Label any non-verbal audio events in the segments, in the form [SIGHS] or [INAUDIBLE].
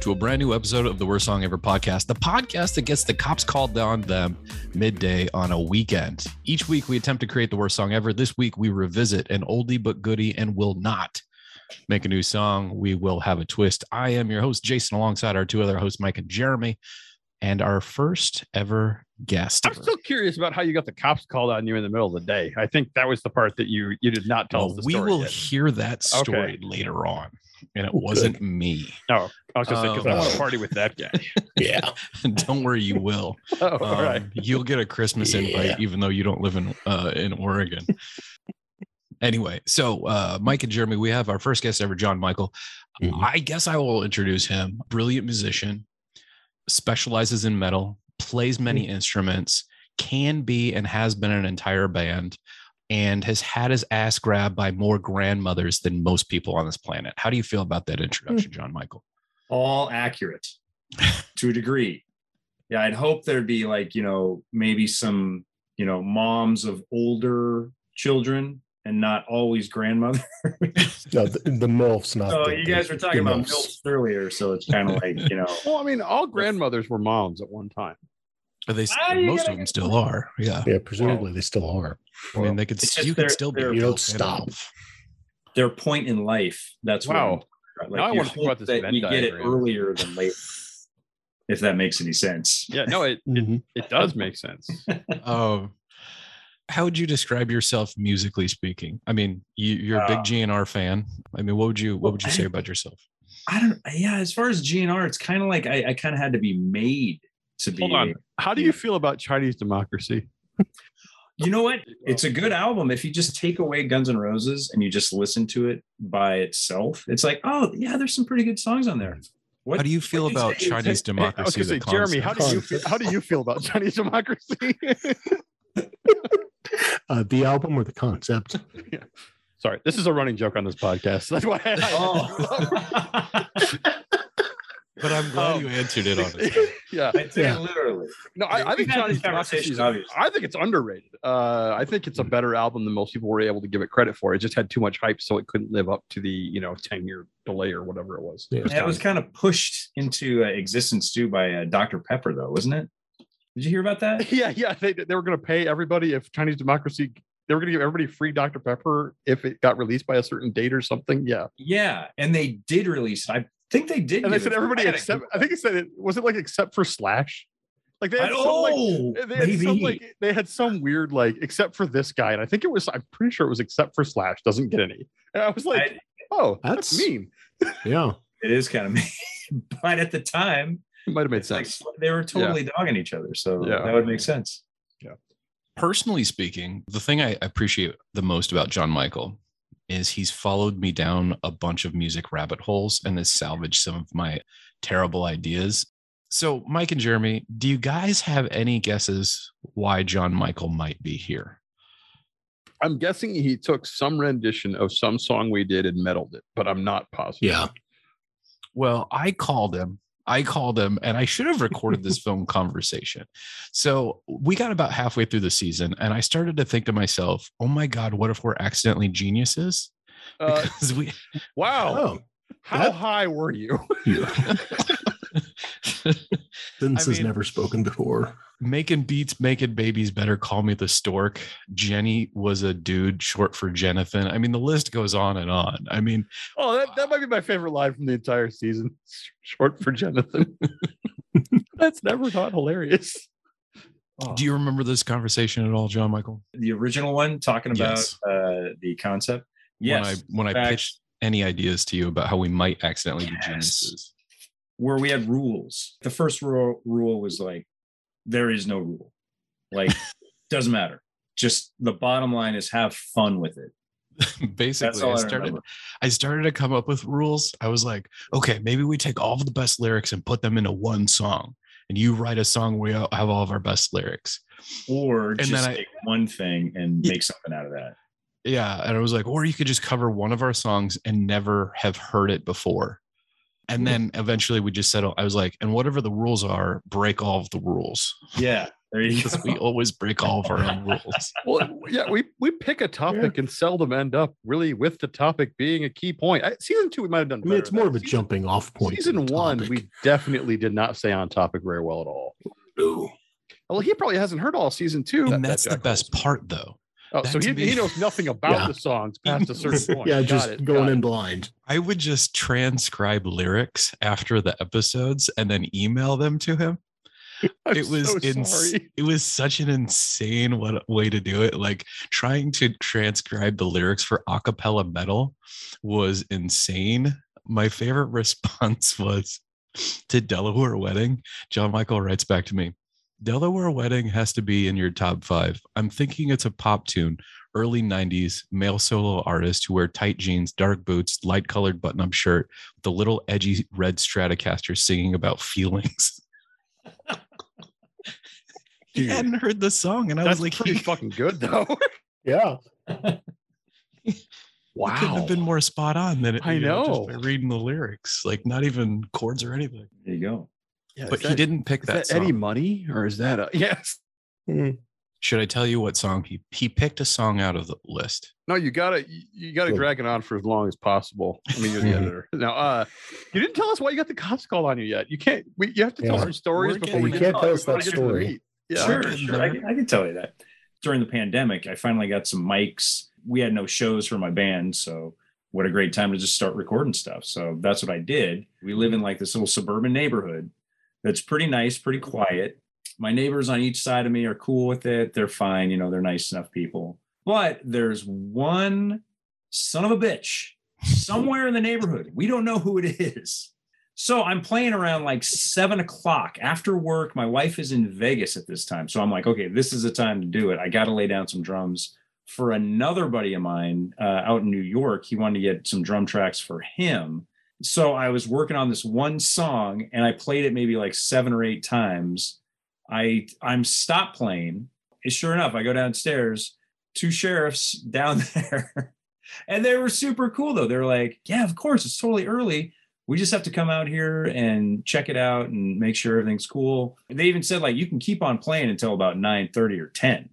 to a brand new episode of the Worst Song Ever podcast, the podcast that gets the cops called on them midday on a weekend. Each week, we attempt to create the worst song ever. This week, we revisit an oldie but goodie and will not make a new song. We will have a twist. I am your host, Jason, alongside our two other hosts, Mike and Jeremy, and our first ever guest. I'm still curious about how you got the cops called on you in the middle of the day. I think that was the part that you you did not tell Well, us. The we will yet. hear that story later on, and it wasn't me. No, I was gonna say because I want Um, to party with that guy. [LAUGHS] Yeah. [LAUGHS] Don't worry, you will. [LAUGHS] oh, all Um, right. You'll get a Christmas Yeah. invite, even though you don't live in uh, in Oregon. anyway, so uh, Mike and Jeremy, we have our first guest ever, John Michael. Mhm. I guess I will introduce him. Brilliant musician, specializes in metal, plays many instruments, can be and has been an entire band, and has had his ass grabbed by more grandmothers than most people on this planet. How do you feel about that hmm. introduction, John Michael? all accurate to a degree. Yeah, I'd hope there'd be like, you know, maybe some, you know, moms of older children and not always grandmother. No, [LAUGHS] the, the MILF's not. so the- you guys were talking about MILFs. MILFs earlier, so it's kind of like, you know, [LAUGHS] Well, I mean, all grandmothers were moms at one time. Are they Ah, most gotta of them still are. Yeah. Yeah, presumably they still are. I mean, they could. It's just You can they're- still be. they're- You don't fan stop. their point in life. That's what Wow. I'm- like, Now I you wanna think hope about this that Venn you get it diagram. earlier than later. If that makes any sense. Yeah, no, it it, Mhm. it does make sense. Um, [LAUGHS] how would you describe yourself musically speaking? I mean, you, you're a big Uh, GNR fan. I mean, what would you what would you say about yourself? I don't yeah, as far as GNR, it's kind of like I, I kind of had to be made to be Hold on. How do you feel about Chinese democracy? You know what? It's a good album. If you just take away Guns N' Roses and you just listen to it by itself, it's like, oh yeah, there's some pretty good songs on there. What How do you feel what'd you about say? Chinese Hey, I was democracy? gonna say, Jeremy, how do you feel, how do you feel about Chinese democracy? [LAUGHS] Uh, the album or the concept? [LAUGHS] Yeah. Sorry, this is a running joke on this podcast. [LAUGHS] That's why. I, Oh. But I'm glad Um, you answered it [LAUGHS] honestly. yeah. I'd Yeah. literally. No, I, I think had Chinese democracy conversation, is, obviously. I think it's underrated. Uh, I think it's a better album than most people were able to give it credit for. It just had too much hype, so it couldn't live up to the you know ten year delay or whatever it was. Yeah. That was kind of pushed into uh, existence too by uh, Dr. Pepper, though, wasn't it? Did you hear about that? [LAUGHS] yeah, yeah. They, they were going to pay everybody if Chinese democracy. They were going to give everybody free Dr Pepper if it got released by a certain date or something. Yeah, Yeah, and they did release. it. I think they did. and they give said it- everybody I except. I think it said it was it like except for Slash. Like they that. had some like oh, they had some like they had some weird like except for this guy, and I think it was I'm pretty sure it was except for Slash doesn't get any. And I was like, I- oh, that's, That's- mean. Yeah. it is kind of [LAUGHS] mean, but at the time, It might have made it's like sense. they were totally dogging each other, so Yeah. that would make sense. Yeah. Personally speaking, the thing I appreciate the most about John Michael is he's followed me down a bunch of music rabbit holes and has salvaged some of my terrible ideas. So, Mike and Jeremy, do you guys have any guesses why John Michael might be here? I'm guessing he took some rendition of some song we did and meddled it, but I'm not positive. Yeah. Well, I called him. I called him and I should have recorded this [LAUGHS] phone conversation. So we got about halfway through the season and I started to think to myself, oh my God, what if we're accidentally geniuses? Uh, Because we wow. Oh, How that- high were you? Vince [LAUGHS] I has mean- never spoken before. Making beats, making babies better. Call me the stork. Jenny was a dude short for Jenathan. I mean, the list goes on and on. I mean, Oh, that, that might be my favorite line from the entire season. [LAUGHS] Short for Jonathan. [LAUGHS] That's never not hilarious. Oh. do you remember this conversation at all, John Michael? The original one talking about Yes. uh, the concept. Yes, When I when I fact- pitched any ideas to you about how we might accidentally be Yes. geniuses. where we had rules. The first rule rule was like, there is no rule. Like, [LAUGHS] doesn't matter. Just the bottom line is have fun with it. [LAUGHS] Basically, I I started remember. I started to come up with rules. I was like, okay, maybe we take all of the best lyrics and put them into one song. And you write a song where you have all of our best lyrics. Or then just take one thing and Yeah. make something out of that. Yeah. And I was like, or you could just cover one of our songs and never have heard it before. And then eventually we just settled. I was like, and whatever the rules are, break all of the rules. Yeah. There you [LAUGHS] Because go. we always break all of our own rules. [LAUGHS] Well, yeah, we we pick a topic and seldom end up really with the topic being a key point. I, season two, we might have done. I mean, it's more of a. Season- jumping off point. Season one, topic. we definitely did not stay on topic very well at all. No. Well, he probably hasn't heard all season two. And that that's the best part, though. Oh, that so he, me- he knows nothing [LAUGHS] about Yeah. the songs past a certain [LAUGHS] point. Yeah, Got just it, going got in it. blind. I would just transcribe lyrics after the episodes and then email them to him. [LAUGHS] I'm it was so ins- sorry. it was such an insane what, way to do it. Like trying to transcribe the lyrics for acapella metal was insane. My favorite response was to Delaware Wedding. John Michael writes back to me. Delaware Wedding has to be in your top five. I'm thinking it's a pop tune, early 90s, male solo artist who wear tight jeans, dark boots, light colored button up shirt, with a little edgy red Stratocaster singing about [LAUGHS] feelings. [LAUGHS] he hadn't heard the song, and I That's was like, pretty he, [LAUGHS] fucking good though. Yeah. he couldn't have been more spot on than it. I you just by know. reading the lyrics, like not even chords or anything. There you go. Yeah, But is he didn't pick Is that, that, Eddie song. Money or is that a [LAUGHS] yes? Should I tell you what song he he picked a song out of the list? No, you gotta you- you gotta Good. drag it on for as long as possible. I mean, you're the [LAUGHS] Mhm. editor. Now, uh, you didn't tell us why you got the cops called on you yet. You can't. We, you have to tell Yeah. some stories We're before we You can't tell us that we get to the story. Yeah. sure, sure. I, I can tell you that. During the pandemic, I finally got some mics. We had no shows for my band, so what a great time to just start recording stuff. So that's what I did. We live in like this little suburban neighborhood that's pretty nice, pretty quiet. My neighbors on each side of me are cool with it. They're fine, you know, they're nice enough people. But there's one son of a bitch somewhere in the neighborhood. We don't know who it is. So I'm playing around like seven o'clock after work. My wife is in Vegas at this time. So I'm like, okay, this is the time to do it. I got to lay down some drums for another buddy of mine uh, out in New York. He wanted to get some drum tracks for him. So I was working on this one song and I played it maybe like seven or eight times. I I'm stopped playing. And sure enough, I go downstairs, two sheriffs [LAUGHS] down there. And they were super cool though. They're like, yeah, of course, it's totally early we just have to come out here and check it out and make sure everything's cool. They even said like you can keep on playing until about 9 30 or 10.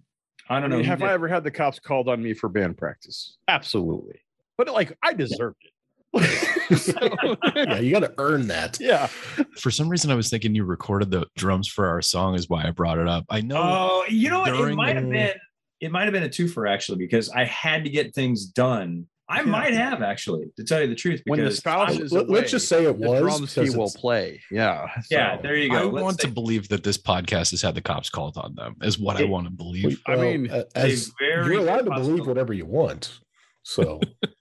I I don't mean, know. have I ever had the cops called on me for band practice? Absolutely. But like, I deserved it. [LAUGHS] [LAUGHS] So, Yeah, you got to earn that. [LAUGHS] yeah. For some reason, I was thinking you recorded the drums for our song, is why I brought it up. I know. Oh, you know what? It might have the- been it might have been a twofer actually because I had to get things done. I Yeah. might have actually, to tell you the truth. When the because spouse I- is Let, us just say it The was. drums he will play. Yeah. yeah, there you go. I Let's want to believe that this podcast has had the cops called on them, is what I want to believe. I mean, a- it's a as very you're allowed good to believe whatever you want. So [LAUGHS]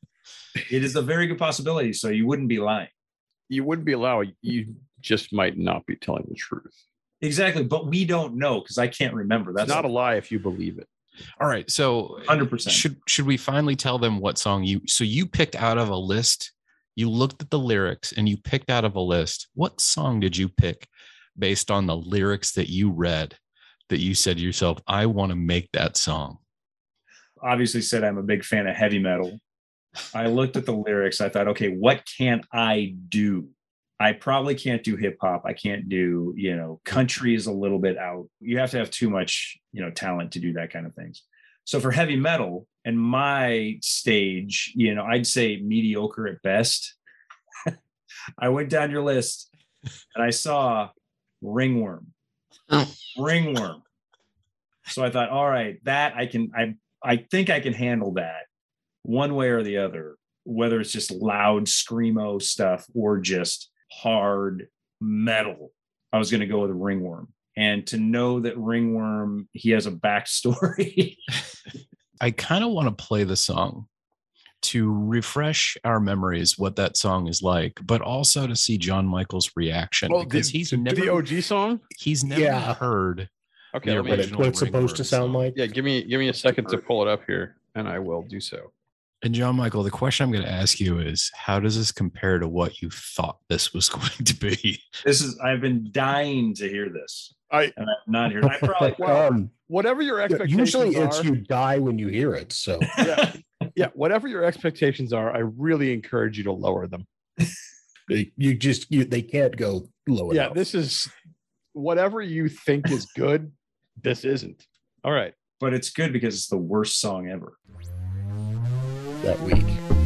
it is a very good possibility. So you wouldn't be lying. you wouldn't be allowed. You just might not be telling the truth. Exactly. But we don't know because I can't remember. That's That's not a lie if you believe it. All right. So 100%. should should we finally tell them what song you so you picked out of a list? You looked at the lyrics and you picked out of a list. What song did you pick based on the lyrics that you read that you said to yourself, I want to make that song? obviously said I'm a big fan of heavy metal. I looked at the lyrics. I thought, okay, what can I do? I probably can't do hip hop. I can't do, you know, country is a little bit out. You have to have too much, you know, talent to do that kind of things. So for heavy metal and my stage, you know, I'd say mediocre at best. [LAUGHS] I went down your list and I saw ringworm. Oh. Ringworm. So I thought, all right, that I can I I think I can handle that one way or the other, whether it's just loud screamo stuff or just hard metal. I was going to go with Ringworm. And to know that Ringworm, he has a backstory. [LAUGHS] I kind of want to play the song to refresh our memories what that song is like, but also to see John Michael's reaction because he's to never the OG song. he's never Yeah. heard Okay, The what, it, original what it's supposed to sound song. like. yeah, give me give me a second to pull it up here, and I will do so. And John Michael, the question I'm going to ask you is how does this compare to what you thought this [LAUGHS] was going to be? this is, I've been dying to hear this. I And I've not here. I probably, [LAUGHS] Well, Um, whatever your expectations usually it's are, you die when you hear it. So [LAUGHS] yeah, yeah, whatever your expectations are, I really encourage you to lower them. you just you they can't go low Yeah, enough. this is whatever you think is good. This isn't. All right. but it's good because it's the worst song ever. That week.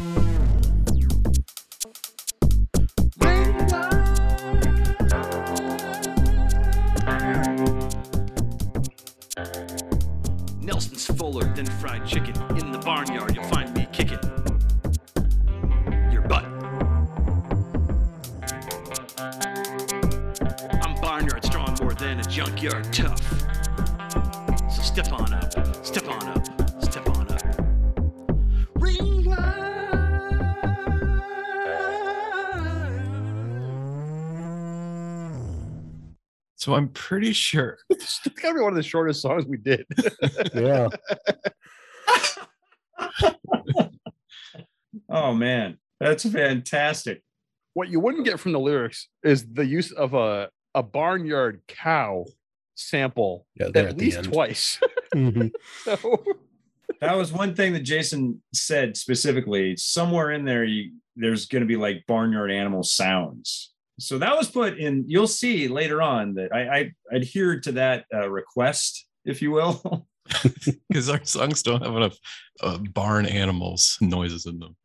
So I'm pretty sure. [LAUGHS] It's gotta be one of the shortest songs we did. [LAUGHS] Yeah. [LAUGHS] Oh man, that's fantastic. what you wouldn't get from the lyrics is the use of a a barnyard cow sample Yeah, at at least end. twice. Mhm. so That was one thing that Jason said specifically. Somewhere in there, you, there's going to be like barnyard animal sounds. So that was put in. You'll see later on that I, I adhered to that uh, request, if you will. [LAUGHS] because our songs don't have enough uh, barn animals noises in them.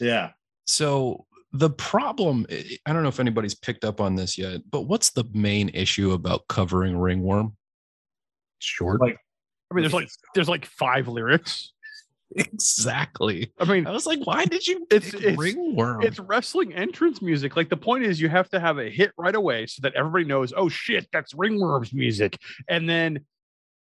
yeah. So the problem, I I don't know if anybody's picked up on this yet, but what's the main issue about covering ringworm? Short. Like- I mean there's like there's like five lyrics. [LAUGHS] Exactly. I mean I was like, why did you It's- it's- ringworm? it's wrestling entrance music. Like the point is you have to have a hit right away so that everybody knows, oh shit, that's ringworm's music. And then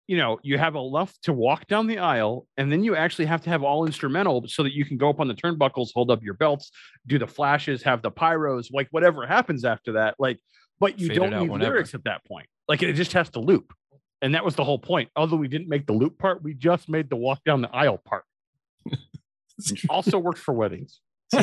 you know, you have enough to walk down the aisle, and then you actually have to have all instrumental so that you can go up on the turnbuckles, hold up your belts, do the flashes, have the pyros, like whatever happens after that. Like, but you Fade don't need whenever. lyrics at that point. Like it just has to loop. And that was the whole point. Although we didn't make the loop part, we just made the walk down the aisle part. [LAUGHS] also works for weddings. [LAUGHS] [LAUGHS]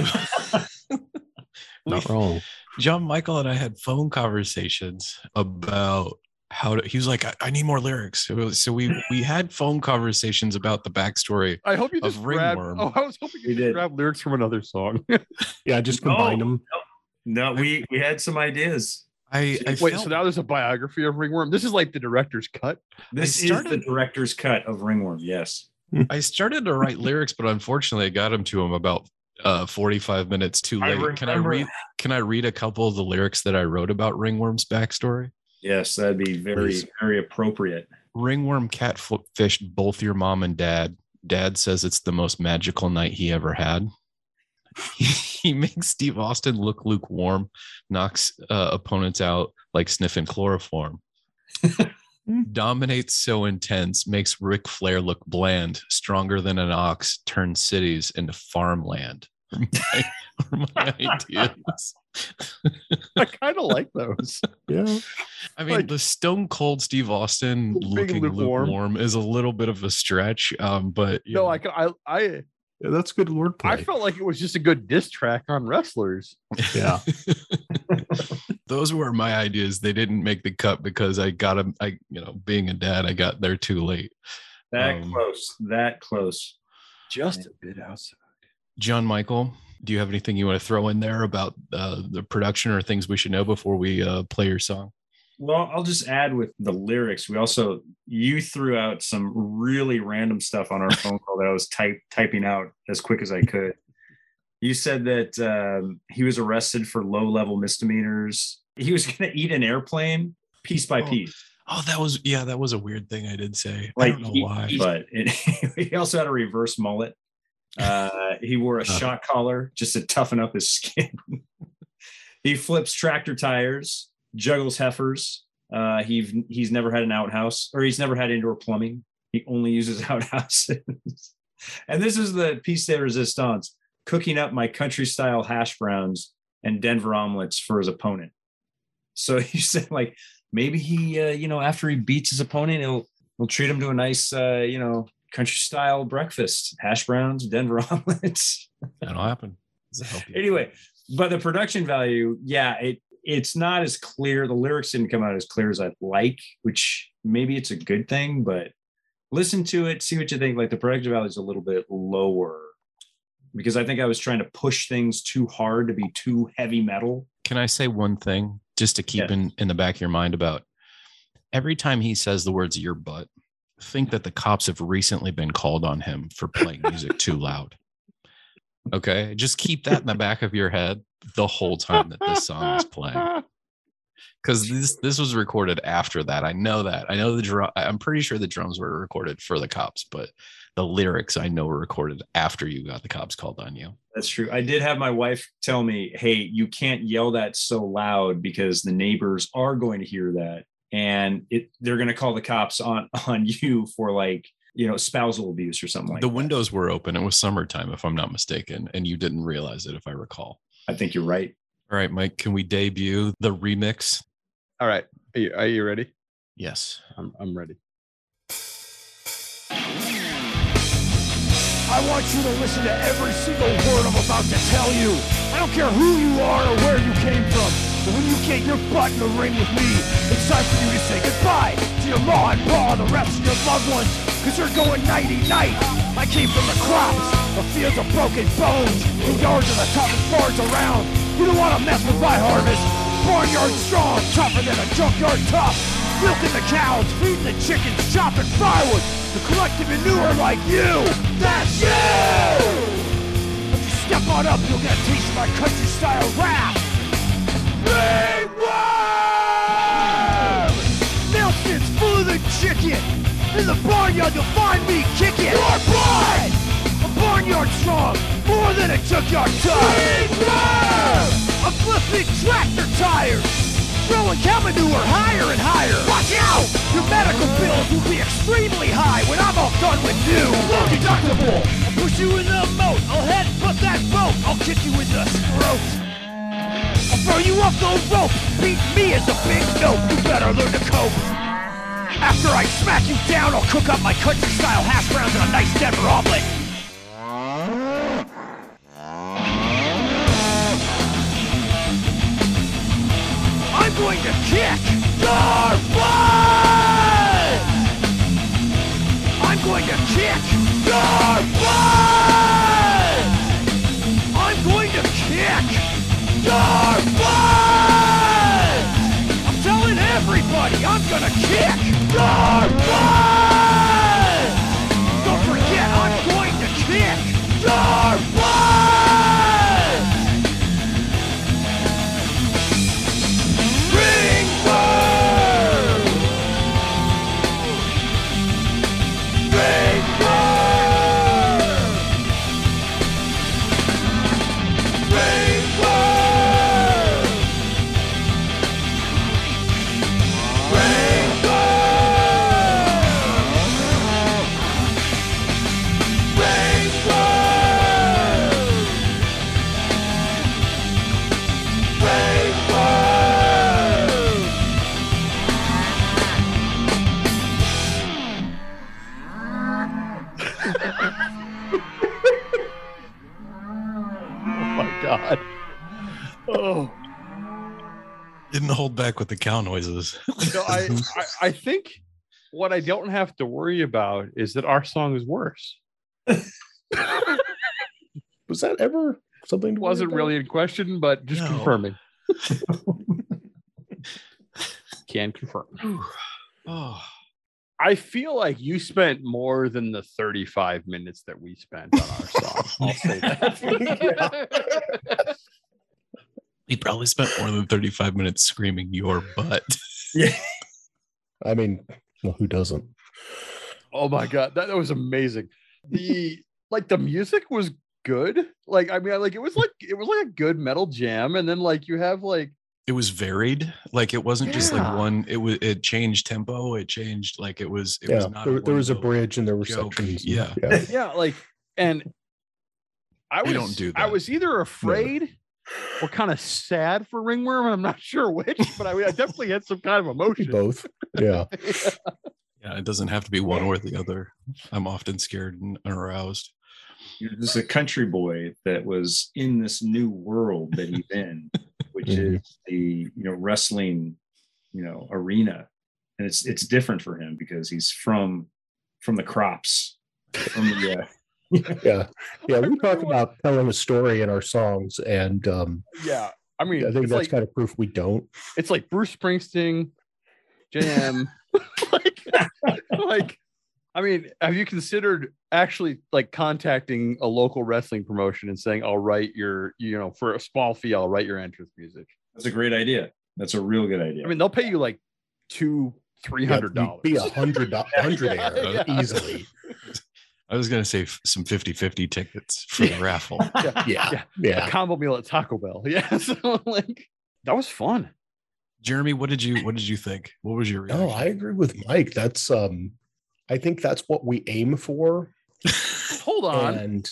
Not wrong. John Michael and I had phone conversations about how to, he was like, I, I need more lyrics. So- So we we had phone conversations about the backstory. I hope you Of just grabbed. Ringworm. Oh, I was hoping you We just did. grabbed lyrics from another song. Yeah, just No. combine them. No, we we had some ideas. I, I Wait, felt- so now there's a biography of Ringworm. This is like the director's cut. This is the director's cut of Ringworm. Yes. I started to write lyrics, but unfortunately, I got them to him about uh, 45 minutes too I late. can I read? Can I read a couple of the lyrics that I wrote about Ringworm's backstory? Yes, that'd be very Please. very appropriate. Ringworm catfished both your mom and dad. Dad says it's the most magical night he ever had. [LAUGHS] he makes Steve Austin look lukewarm, knocks uh, opponents out like sniffing chloroform. [LAUGHS] Dominates so intense, makes Ric Flair look bland, stronger than an ox, turns cities into farmland. [LAUGHS] My, my [LAUGHS] ideas. I kind of like those. Yeah. [LAUGHS] I mean, Like- the Stone Cold Steve Austin looking lukewarm. lukewarm. is a little bit of a stretch, um, but you No, know. I, I, Yeah, that's good wordplay. I felt like it was just a good diss track on wrestlers. Yeah. [LAUGHS] those were my ideas. They didn't make the cut because I got them. I, you know, being a dad, I got there too late. That Um, close. That close. Just a bit outside. John Michael, do you have anything you want to throw in there about uh, the production or things we should know before we uh, play your song? Well, I'll just add with the lyrics. We also you threw out some really random stuff on our phone call that I was type typing out as quick as I could. You said that um, he was arrested for low level misdemeanors. He was [LAUGHS] going to eat an airplane piece by Oh, piece. Oh, that was yeah, that was a weird thing I did say. I don't know he- why. but it, [LAUGHS] he also had a reverse mullet. Uh, he wore a [LAUGHS] shot collar just to toughen up his skin. he flips tractor tires, juggles heifers. Uh, he he's never had an outhouse, or he's never had indoor plumbing. He only uses [LAUGHS] outhouses. and this is the piece de resistance: cooking up my country style hash browns and Denver omelets for his opponent. So [LAUGHS] he said, like maybe he, uh, you know, after he beats his opponent, he'll he'll treat him to a nice, uh, you know, country style breakfast, hash browns, Denver [LAUGHS] omelets. That'll happen. Does that help anyway, but the production value, yeah, it it's not as clear. The lyrics didn't come out as clear as I'd like, which maybe it's a good thing, but listen to it, see what you think. Like the production value is a little bit lower because I think I was trying to push things too hard to be too heavy metal. Can I say one thing just to keep Yeah. in, in the back of your mind about every time he says the words your butt, think that the cops have recently been called on him for playing music too loud. Okay. Just keep that in the back of your head the whole time that this song is playing. [LAUGHS] Because this this was recorded after that. I know that. I know the drum. I'm pretty sure the drums were recorded for the cops, but the lyrics I know were recorded after you got the cops called on you. That's true. I did have my wife tell me, "Hey, you can't yell that so loud because the neighbors are going to hear that, and it they're going to call the cops on [LAUGHS] on you for like you know spousal abuse or something like the that." windows were open. It was summertime, if I'm not mistaken, and you didn't realize it, if I recall. I think you're right. All right, Mike, can we debut the remix? All right. Are you, are you ready? Yes. I'm, I'm ready. I want you to listen to every single word I'm about to tell you. I don't care who you are or where you came from. But when you get your butt in the ring with me, it's time for you to say goodbye to your ma and pa and the rest of your loved ones. Cause you're going nighty-night. I came from the crops, the fields of broken bones. Two yards are the toughest bars around. You don't wanna mess with my harvest. Barnyard strong, tougher than a junkyard tough. Milking the cows, feeding the chickens, chopping firewood. The collective manure like you. That's you! If you step on up, you'll get a taste of my country style rap. Ringworm! In the barnyard, you'll find me kicking. More blood! A barnyard strong, more than a junkyard tough. Ringworm! A flipping tractor tires. Throwing cow manure higher and higher. Watch out! Your medical bills will be extremely high when I'm all done with you. Low deductible. I'll push you in the moat. I'll head put that boat. I'll kick you in the throat. I'll throw you off the rope. Beat me as a big note. You better learn to cope. After I smack you down, I'll cook up my country style hash browns and a nice Denver omelet. I'm going to kick your butt! I'm going to kick your butt! Your butt! Back with the cow noises. No, I, [LAUGHS] I, I think what I don't have to worry about is that our song is worse. [LAUGHS] Was that ever something? to worry Wasn't about? really in question, but just No. confirming. [LAUGHS] Can confirm. [SIGHS] oh, I feel like you spent more than the 35 minutes that we spent on our song. I'll say that. He probably spent more than 35 minutes screaming your butt. [LAUGHS] Yeah. [LAUGHS] I mean, well, who doesn't? oh my god, that, that was amazing. The like the music was good. Like I mean, like it was like it was like a good metal jam, and then like you have like It was varied. Like it wasn't just like one, it was it changed tempo. It changed like it was it yeah, was not there, there was a bridge and there were joke, sections. yeah. yeah. yeah, like and I They was don't do I was either afraid or kind of sad for Ringworm, I'm not sure which, but I, I definitely had some kind of emotion. Both. Yeah. [LAUGHS] Yeah, it doesn't have to be one or the other. I'm often scared and aroused. You know, this is a country boy that was in this new world that he's in, [LAUGHS] which Mhm. is the you know wrestling, you know, arena, and it's it's different for him because he's from from the crops, from the uh, [LAUGHS] Yeah. Yeah. We talk about telling a story in our songs, and um, Yeah, I mean, I think that's like kind of proof we don't. it's like Bruce Springsteen, Jam, [LAUGHS] like, like, I mean, have you considered actually like contacting a local wrestling promotion and saying, "I'll write your, you know, for a small fee, I'll write your entrance music." That's a great idea. That's a real good idea. I mean, they'll pay you like two, three hundred Yeah, dollars. Be a hundred do- hundred [LAUGHS] Yeah, air yeah. easily. I was gonna say f- some 50-50 tickets for the raffle. [LAUGHS] yeah, Yeah, Yeah. yeah. a combo meal at Taco Bell. [LAUGHS] Yeah, so like that was fun. Jeremy, what did you what did you think? What was your No, reaction? I agree with Mike. That's um, I think that's what we aim for. [LAUGHS] Hold on, And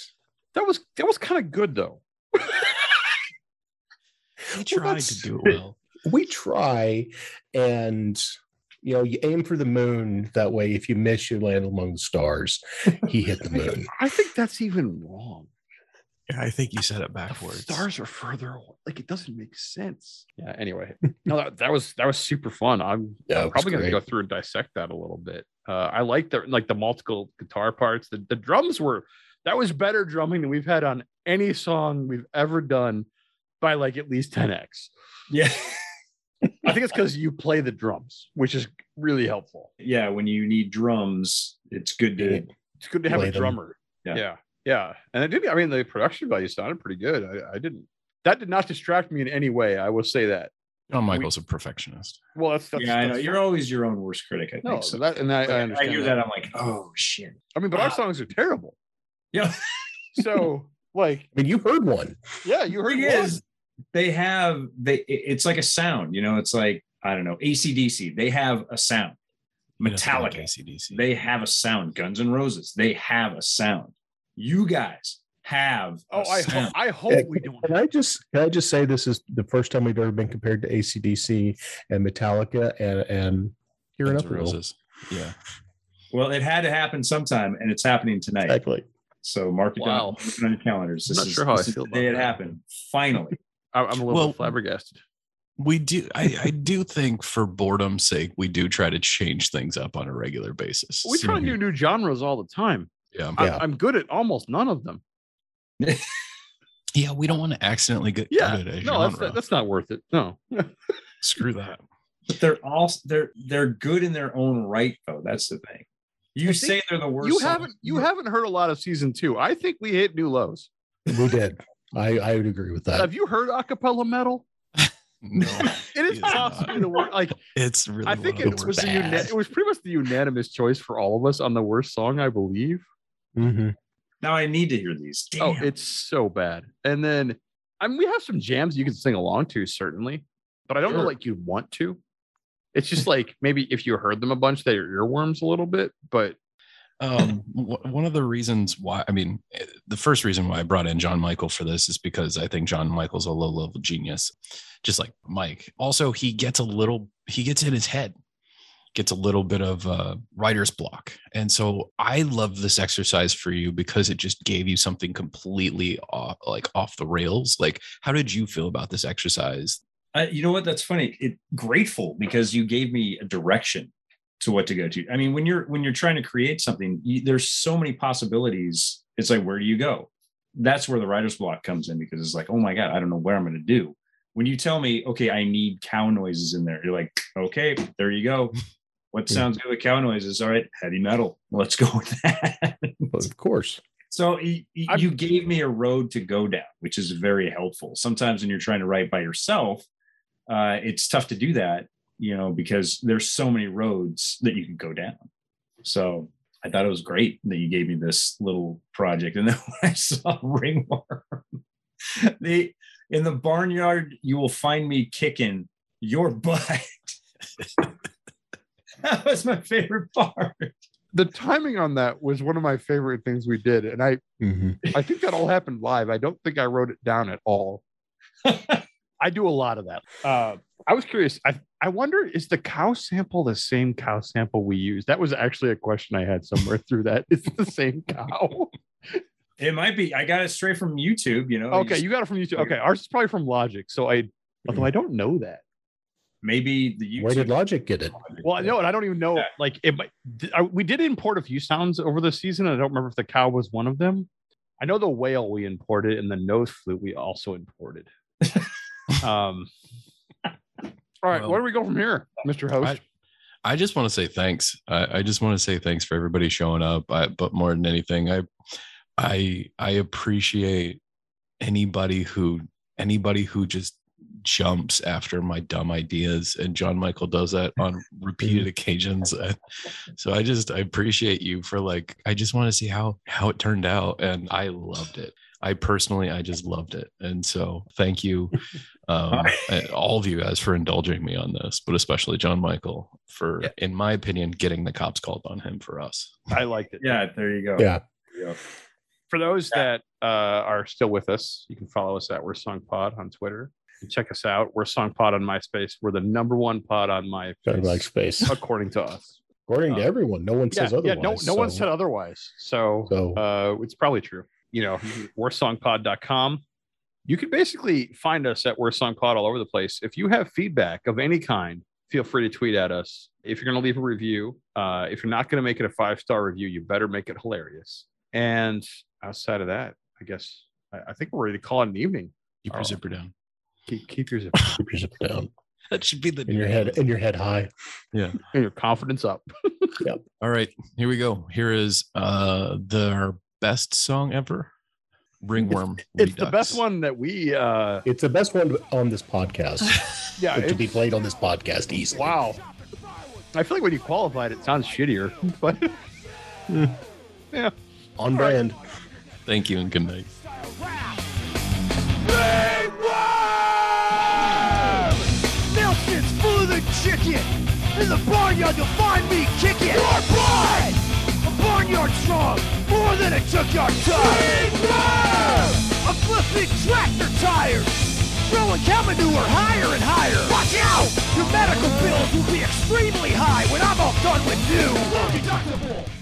that was that was kind of good though. He tried that's- to do it well. we try, and you know, you aim for the moon. That way, if you miss, you land among the stars. He hit the moon. I think that's even wrong. Yeah, I think you said it The backwards. stars are further away. Like it doesn't make sense. Yeah. Anyway, no, that, that was that was super fun. I'm Yeah, it was probably gonna go through and dissect that a little bit. Uh, I like the like the multiple guitar parts. The the drums were that was better drumming than we've had on any song we've ever done by like at least 10x. yeah. I think it's because you play the drums, which is really helpful. yeah. When you need drums, it's good to Yeah. It's good to have a drummer. Yeah. yeah, yeah. And it did. I mean, the production value sounded pretty good. I, I didn't. That did not distract me in any way. I will say that. John Michael's a perfectionist. Well, that's, that's yeah, I know. that's You're always your own worst critic. I think no, so. that and I, But I I, hear that. that. I'm like, oh shit. I mean, but our Ah. songs are terrible. Yeah. So, like, I mean, you heard one. yeah, you heard thing one. is, they have they. It's like a sound. You know, it's like I don't know. ACDC. They have a sound. He doesn't like Metallica. AC/DC. They have a sound. Guns N' Roses. They have a sound. You guys have. Oh, a I ho- I hope Yeah, we don't. Can I just can I just say this is the first time we've ever been compared to ACDC and Metallica and and here Guns N' Roses. Yeah. well, it had to happen sometime, and it's happening tonight. Exactly. So mark it Wow. down, it on your calendars. I'm This not is, sure how I this is feel the day about it happened. Finally. [LAUGHS] I- I'm a little Well- flabbergasted. We do I, I do think for boredom's sake, we do try to change things up on a regular basis. We try mm-hmm. to do new genres all the time. Yeah. I, Yeah. I'm good at almost none of them. [LAUGHS] Yeah, we don't want to accidentally get Yeah, good at a no, that's genre. that's not worth it. No, [LAUGHS] Screw that. But they're all they're they're good in their own right, though. That's the thing. You I say they're the worst. you haven't you haven't heard a lot of season two. I think we hit new lows. We did. I I would agree with that. Have you heard acapella metal? No, [LAUGHS] It is It is possibly not. the worst. Like it's really. I think it was worst. the it was pretty much the unanimous choice for all of us on the worst song, I believe. Mhm. Now I need to hear these. Damn. Oh, it's so bad. And then I mean, we have some jams you can sing along to, certainly, but I don't know like you'd want to. It's just like maybe if you heard them a bunch, they're earworms a little bit, but um one of the reasons why i mean eh, the first reason why i brought in john michael for this is because i think john michael's a low level genius just like mike. Also he gets a little he gets in his head gets a little bit of uh writer's block. And so i love this exercise for you because it just gave you something completely off like off the rails. Like how did you feel about this exercise? Uh, you know what? That's funny. It grateful because you gave me a direction to what to go to. I mean, when you're when you're trying to create something, you, there's so many possibilities. It's like, where do you go? That's where the writer's block comes in because it's like, oh my god, I don't know where I'm going to do. When you tell me, okay, I need cow noises in there, you're like, okay, there you go. What sounds good with cow noises? All right, heavy metal. Let's go with that. But of course. So y- y- I'm- you gave me a road to go down, which is very helpful. Sometimes when you're trying to write by yourself, uh, it's tough to do that, you know, because there's so many roads that you can go down. So I thought it was great that you gave me this little project. And [LAUGHS] then when I saw ringworm, [LAUGHS] the in the barnyard, you will find me kicking your [LAUGHS] butt. that was my favorite part. the timing on that was one of my favorite things we did. And I Mhm. I think that all happened live. I don't think I wrote it down at all. I do a lot of that. Uh, I was curious. I, I wonder is the cow sample the same cow sample we use? That was actually a question I had somewhere [LAUGHS] through that. Is it the same cow? It might be. I got it straight from YouTube. You know. Okay, just- you got it from YouTube. Okay, ours is probably from Logic. So I, although I don't know that. maybe the YouTube. Where did Logic get it? Well, I know, and I don't even know. Yeah. Like, it might. We did import a few sounds over the season. and I don't remember if the cow was one of them. I know the whale we imported, and the nose flute we also imported. [LAUGHS] um. [LAUGHS] All right, Well, where do we go from here, Mr. Host? I just want to say thanks. I, I just want to say thanks for everybody showing up. I, but more than anything, I, I, I appreciate anybody who anybody who just jumps after my dumb ideas and john michael does that on repeated [LAUGHS] occasions so i just i appreciate you for like i just want to see how how it turned out and i loved it i personally i just loved it and so thank you [LAUGHS] um all of you guys for indulging me on this but especially john michael for Yeah. in my opinion getting the cops called on him for us I liked it. Yeah, there you go. Yeah. Yeah. For those that uh, are still with us, you can follow us at Worst Song Pod on Twitter. You check us out. Worst Song Pod on MySpace. We're the number one pod on Kind MySpace, like space. according to us. According to Uh, everyone, no one Yeah, says yeah. otherwise. No, no one said otherwise. So, So uh, it's probably true. You know, worstsongpod.com. You can basically find us at Worst Song Pod all over the place. If you have feedback of any kind, feel free to tweet at us. If you're going to leave a review, uh, if you're not going to make it a five star review, you better make it hilarious. And outside of that, I guess I, I think we're ready to call it an evening. keep your Oh. zipper down Keep, keep your zip keep your zipper down [LAUGHS] that should be the and your head in your head high. Yeah. and your confidence up. [LAUGHS] Yep. All right, here we go. Here is uh the our best song ever. Ringworm. It's the best one that we. uh It's the best one on this podcast [LAUGHS] Yeah, to be played on this podcast easily. Wow. I feel like when you qualified, it sounds shittier, [LAUGHS] but [LAUGHS] yeah, On brand. Thank you and good night. Nelson's full of the chicken. In the barnyard, you'll find me kicking. Your blood! Barnyard strong, more than a junkyard tough. I'm flipping tractor tires. Throwing cow manure higher and higher. Watch out! Your medical bills will be extremely high when I'm all done with you. Low deductible.